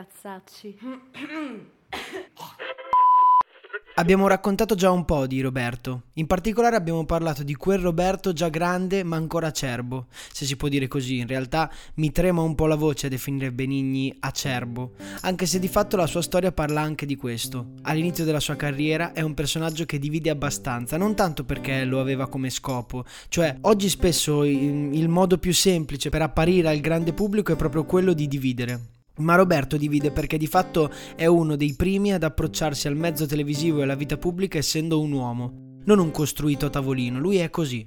ragazzacci. Abbiamo raccontato già un po' di Roberto, in particolare abbiamo parlato di quel Roberto già grande ma ancora acerbo, se si può dire così, in realtà mi trema un po' la voce a definire Benigni acerbo, anche se di fatto la sua storia parla anche di questo. All'inizio della sua carriera è un personaggio che divide abbastanza, non tanto perché lo aveva come scopo, cioè oggi spesso il modo più semplice per apparire al grande pubblico è proprio quello di dividere. Ma Roberto divide perché di fatto è uno dei primi ad approcciarsi al mezzo televisivo e alla vita pubblica essendo un uomo, non un costruito a tavolino, lui è così.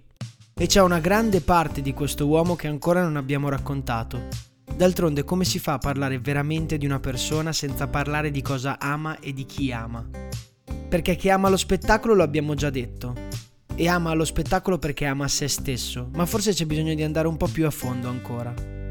E c'è una grande parte di questo uomo che ancora non abbiamo raccontato. D'altronde come si fa a parlare veramente di una persona senza parlare di cosa ama e di chi ama? Perché chi ama lo spettacolo lo abbiamo già detto. E ama lo spettacolo perché ama se stesso, ma forse c'è bisogno di andare un po' più a fondo ancora.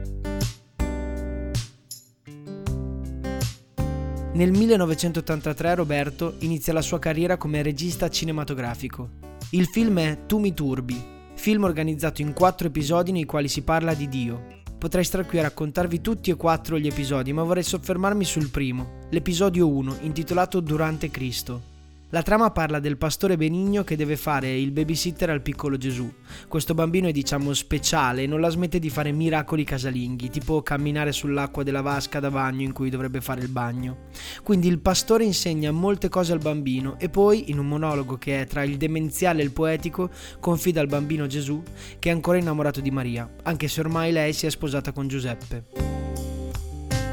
Nel 1983 Roberto inizia la sua carriera come regista cinematografico. Il film è Tu mi turbi, film organizzato in quattro episodi nei quali si parla di Dio. Potrei stare qui a raccontarvi tutti e quattro gli episodi, ma vorrei soffermarmi sul primo, l'episodio 1, intitolato Durante Cristo. La trama parla del pastore Benigno che deve fare il babysitter al piccolo Gesù. Questo bambino è diciamo speciale e non la smette di fare miracoli casalinghi, tipo camminare sull'acqua della vasca da bagno in cui dovrebbe fare il bagno. Quindi il pastore insegna molte cose al bambino e poi, in un monologo che è tra il demenziale e il poetico, confida al bambino Gesù che è ancora innamorato di Maria, anche se ormai lei si è sposata con Giuseppe.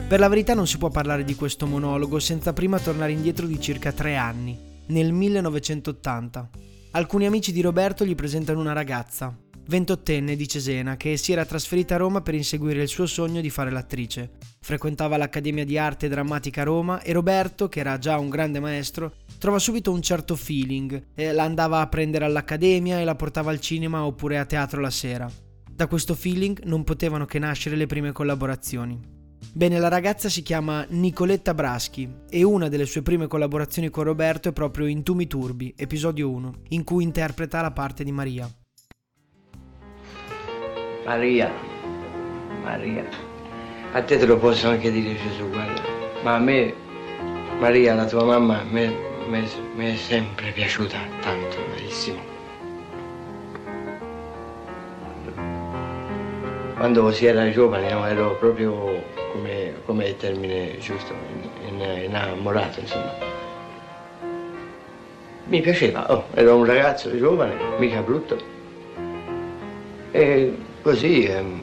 Per la verità non si può parlare di questo monologo senza prima tornare indietro di circa tre anni nel 1980. Alcuni amici di Roberto gli presentano una ragazza, ventottenne di Cesena, che si era trasferita a Roma per inseguire il suo sogno di fare l'attrice. Frequentava l'Accademia di Arte Drammatica a Roma e Roberto, che era già un grande maestro, trova subito un certo feeling e la andava a prendere all'Accademia e la portava al cinema oppure a teatro la sera. Da questo feeling non potevano che nascere le prime collaborazioni. Bene, la ragazza si chiama Nicoletta Braschi e una delle sue prime collaborazioni con Roberto è proprio in Tu mi turbi, episodio 1, in cui interpreta la parte di Maria. Maria, Maria, a te te lo posso anche dire Gesù, guarda, ma a me, Maria, la tua mamma, mi è sempre piaciuta tanto, verissimo. Quando si era giovane, ero proprio come, come il termine giusto, in- in- innamorato, insomma. Mi piaceva, oh, ero un ragazzo giovane, mica brutto. E così ehm,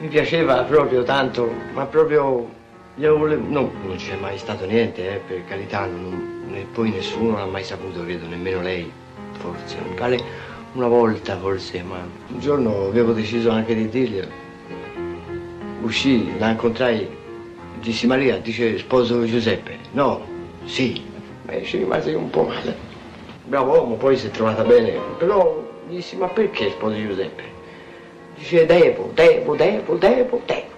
mi piaceva proprio tanto, ma proprio io volevo, no, non c'è mai stato niente, eh, per carità, non- poi nessuno l'ha mai saputo, credo, nemmeno lei, forse. Mi pare una volta forse, ma un giorno avevo deciso anche di dirglielo. Uscì, la incontrai, dissi Maria, dice sposo Giuseppe. No, sì, e ci rimase un po' male. Bravo uomo, poi si è trovata bene, però gli dissi ma perché sposo Giuseppe? Dice devo, devo, devo, devo, devo.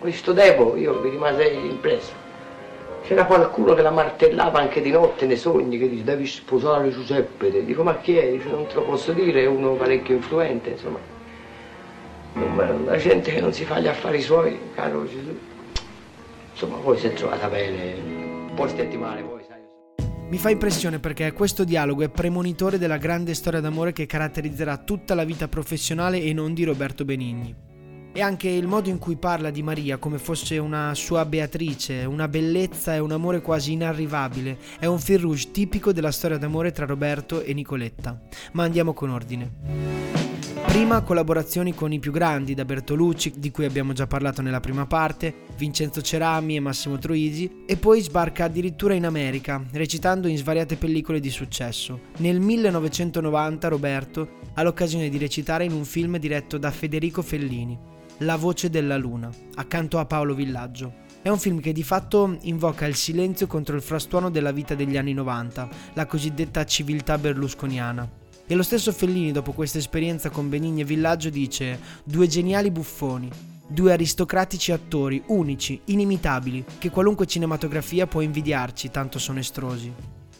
Questo devo io mi rimasi impresso. C'era qualcuno che la martellava anche di notte nei sogni che dice devi sposare Giuseppe. Dico ma chi è? Dice non te lo posso dire, è uno parecchio influente, insomma. La gente che non si fa gli affari suoi, caro Gesù. Insomma, poi si è trovata bene, un po' stetti male poi, sai. Mi fa impressione perché questo dialogo è premonitore della grande storia d'amore che caratterizzerà tutta la vita professionale e non di Roberto Benigni. E anche il modo in cui parla di Maria come fosse una sua Beatrice, una bellezza e un amore quasi inarrivabile, è un fil rouge tipico della storia d'amore tra Roberto e Nicoletta. Ma andiamo con ordine. Prima collaborazioni con i più grandi, da Bertolucci, di cui abbiamo già parlato nella prima parte, Vincenzo Cerami e Massimo Troisi, e poi sbarca addirittura in America, recitando in svariate pellicole di successo. Nel 1990 Roberto ha l'occasione di recitare in un film diretto da Federico Fellini, La voce della luna, accanto a Paolo Villaggio. È un film che di fatto invoca il silenzio contro il frastuono della vita degli anni 90, la cosiddetta civiltà berlusconiana. E lo stesso Fellini, dopo questa esperienza con Benigni e Villaggio, dice: Due geniali buffoni, due aristocratici attori, unici, inimitabili, che qualunque cinematografia può invidiarci, tanto sono estrosi.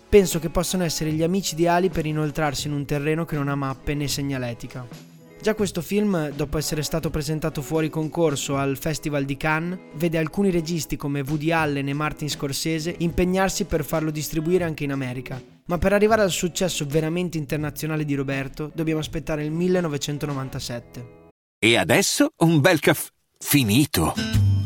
Penso che possano essere gli amici ideali per inoltrarsi in un terreno che non ha mappe né segnaletica. Già questo film, dopo essere stato presentato fuori concorso al Festival di Cannes, vede alcuni registi come Woody Allen e Martin Scorsese impegnarsi per farlo distribuire anche in America, ma per arrivare al successo veramente internazionale di Roberto dobbiamo aspettare il 1997. E adesso un bel caffè finito.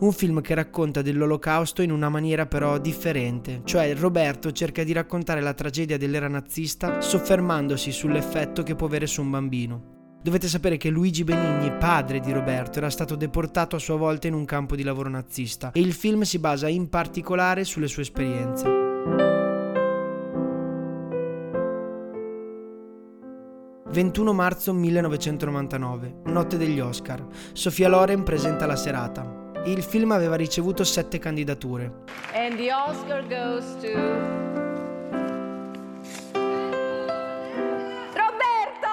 un film che racconta dell'olocausto in una maniera però differente, cioè Roberto cerca di raccontare la tragedia dell'era nazista soffermandosi sull'effetto che può avere su un bambino. Dovete sapere che Luigi Benigni, padre di Roberto, era stato deportato a sua volta in un campo di lavoro nazista e il film si basa in particolare sulle sue esperienze. 21 marzo 1999, notte degli Oscar. Sofia Loren presenta la serata. Il film aveva ricevuto sette candidature. And the Oscar goes to Roberto!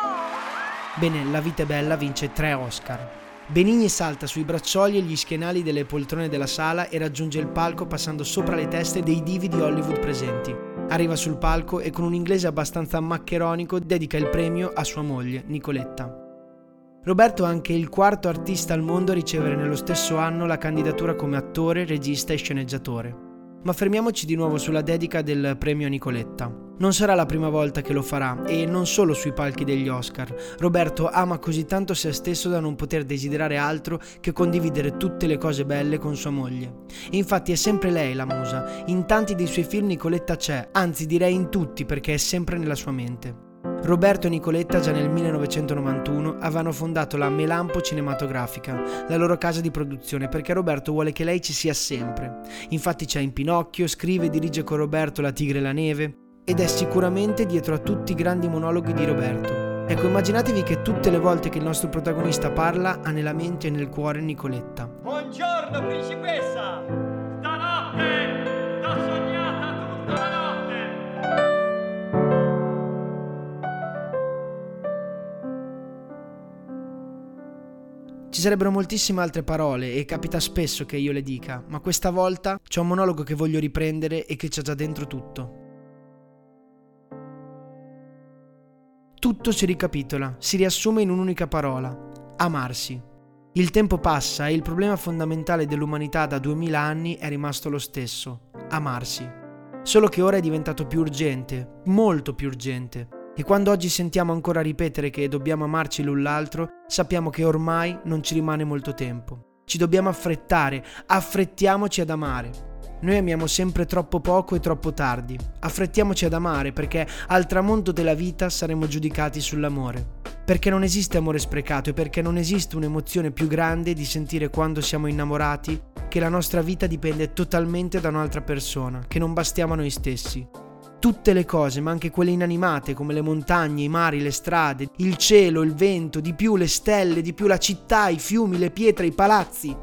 Bene, La vita è bella vince tre Oscar. Benigni salta sui braccioli e gli schienali delle poltrone della sala e raggiunge il palco passando sopra le teste dei divi di Hollywood presenti. Arriva sul palco e con un inglese abbastanza maccheronico dedica il premio a sua moglie, Nicoletta. Roberto è anche il quarto artista al mondo a ricevere nello stesso anno la candidatura come attore, regista e sceneggiatore. Ma fermiamoci di nuovo sulla dedica del premio Nicoletta. Non sarà la prima volta che lo farà e non solo sui palchi degli Oscar. Roberto ama così tanto se stesso da non poter desiderare altro che condividere tutte le cose belle con sua moglie. E infatti è sempre lei la musa. In tanti dei suoi film Nicoletta c'è, anzi direi in tutti perché è sempre nella sua mente. Roberto e Nicoletta già nel 1991 avevano fondato la Melampo Cinematografica, la loro casa di produzione, perché Roberto vuole che lei ci sia sempre. Infatti c'è in Pinocchio, scrive e dirige con Roberto La Tigre e la Neve, ed è sicuramente dietro a tutti i grandi monologhi di Roberto. Ecco, immaginatevi che tutte le volte che il nostro protagonista parla ha nella mente e nel cuore Nicoletta. Buongiorno principessa! Stanotte sarebbero moltissime altre parole e capita spesso che io le dica, ma questa volta c'è un monologo che voglio riprendere e che c'è già dentro tutto. Tutto si ricapitola, si riassume in un'unica parola, amarsi. Il tempo passa e il problema fondamentale dell'umanità da duemila anni è rimasto lo stesso, amarsi. Solo che ora è diventato più urgente, molto più urgente. E quando oggi sentiamo ancora ripetere che dobbiamo amarci l'un l'altro, sappiamo che ormai non ci rimane molto tempo. Ci dobbiamo affrettare, affrettiamoci ad amare. Noi amiamo sempre troppo poco e troppo tardi. Affrettiamoci ad amare perché al tramonto della vita saremo giudicati sull'amore. Perché non esiste amore sprecato e perché non esiste un'emozione più grande di sentire quando siamo innamorati che la nostra vita dipende totalmente da un'altra persona, che non bastiamo a noi stessi. Tutte le cose, ma anche quelle inanimate come le montagne, i mari, le strade, il cielo, il vento, di più le stelle, di più la città, i fiumi, le pietre, i palazzi.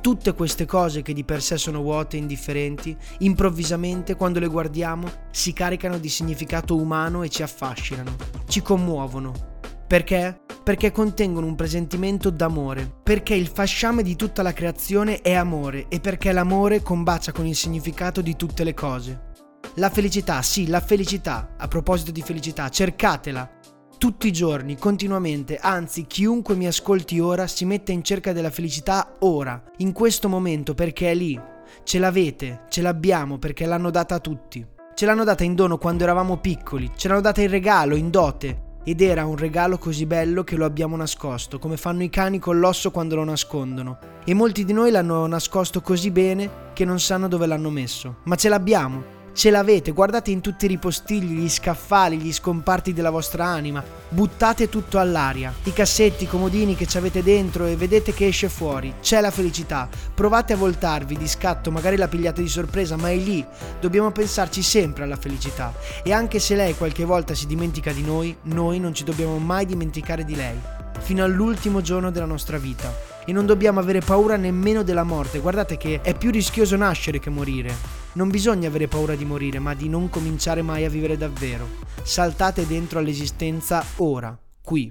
Tutte queste cose che di per sé sono vuote e indifferenti, improvvisamente quando le guardiamo si caricano di significato umano e ci affascinano, ci commuovono. Perché? perché contengono un presentimento d'amore, perché il fasciame di tutta la creazione è amore e perché l'amore combacia con il significato di tutte le cose. La felicità, sì, la felicità. A proposito di felicità, cercatela. Tutti i giorni, continuamente, anzi chiunque mi ascolti ora si mette in cerca della felicità ora, in questo momento, perché è lì. Ce l'avete, ce l'abbiamo perché l'hanno data a tutti. Ce l'hanno data in dono quando eravamo piccoli, ce l'hanno data in regalo, in dote, ed era un regalo così bello che lo abbiamo nascosto, come fanno i cani con l'osso quando lo nascondono. E molti di noi l'hanno nascosto così bene che non sanno dove l'hanno messo. Ma ce l'abbiamo. Ce l'avete, guardate in tutti i ripostigli, gli scaffali, gli scomparti della vostra anima, buttate tutto all'aria, i cassetti, i comodini che ci avete dentro e vedete che esce fuori, c'è la felicità, provate a voltarvi di scatto, magari la pigliate di sorpresa, ma è lì, dobbiamo pensarci sempre alla felicità. E anche se lei qualche volta si dimentica di noi, noi non ci dobbiamo mai dimenticare di lei, fino all'ultimo giorno della nostra vita. E non dobbiamo avere paura nemmeno della morte, guardate che è più rischioso nascere che morire. Non bisogna avere paura di morire, ma di non cominciare mai a vivere davvero. Saltate dentro all'esistenza ora, qui.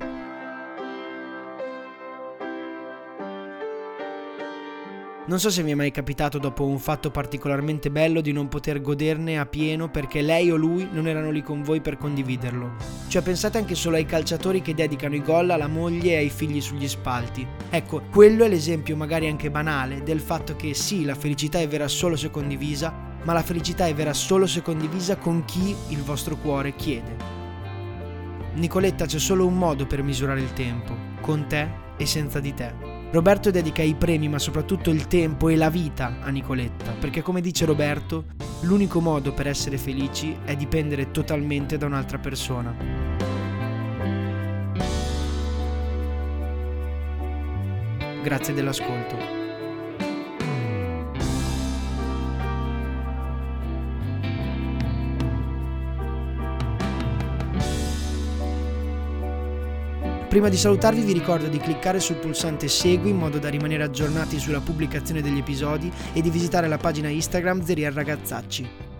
Non so se vi è mai capitato dopo un fatto particolarmente bello di non poter goderne a pieno perché lei o lui non erano lì con voi per condividerlo. Cioè pensate anche solo ai calciatori che dedicano i gol alla moglie e ai figli sugli spalti. Ecco, quello è l'esempio magari anche banale del fatto che sì, la felicità è vera solo se condivisa, ma la felicità è vera solo se condivisa con chi il vostro cuore chiede. Nicoletta c'è solo un modo per misurare il tempo, con te e senza di te. Roberto dedica i premi, ma soprattutto il tempo e la vita a Nicoletta, perché come dice Roberto, l'unico modo per essere felici è dipendere totalmente da un'altra persona. Grazie dell'ascolto. Prima di salutarvi vi ricordo di cliccare sul pulsante Segui in modo da rimanere aggiornati sulla pubblicazione degli episodi e di visitare la pagina Instagram Zeria Ragazzacci.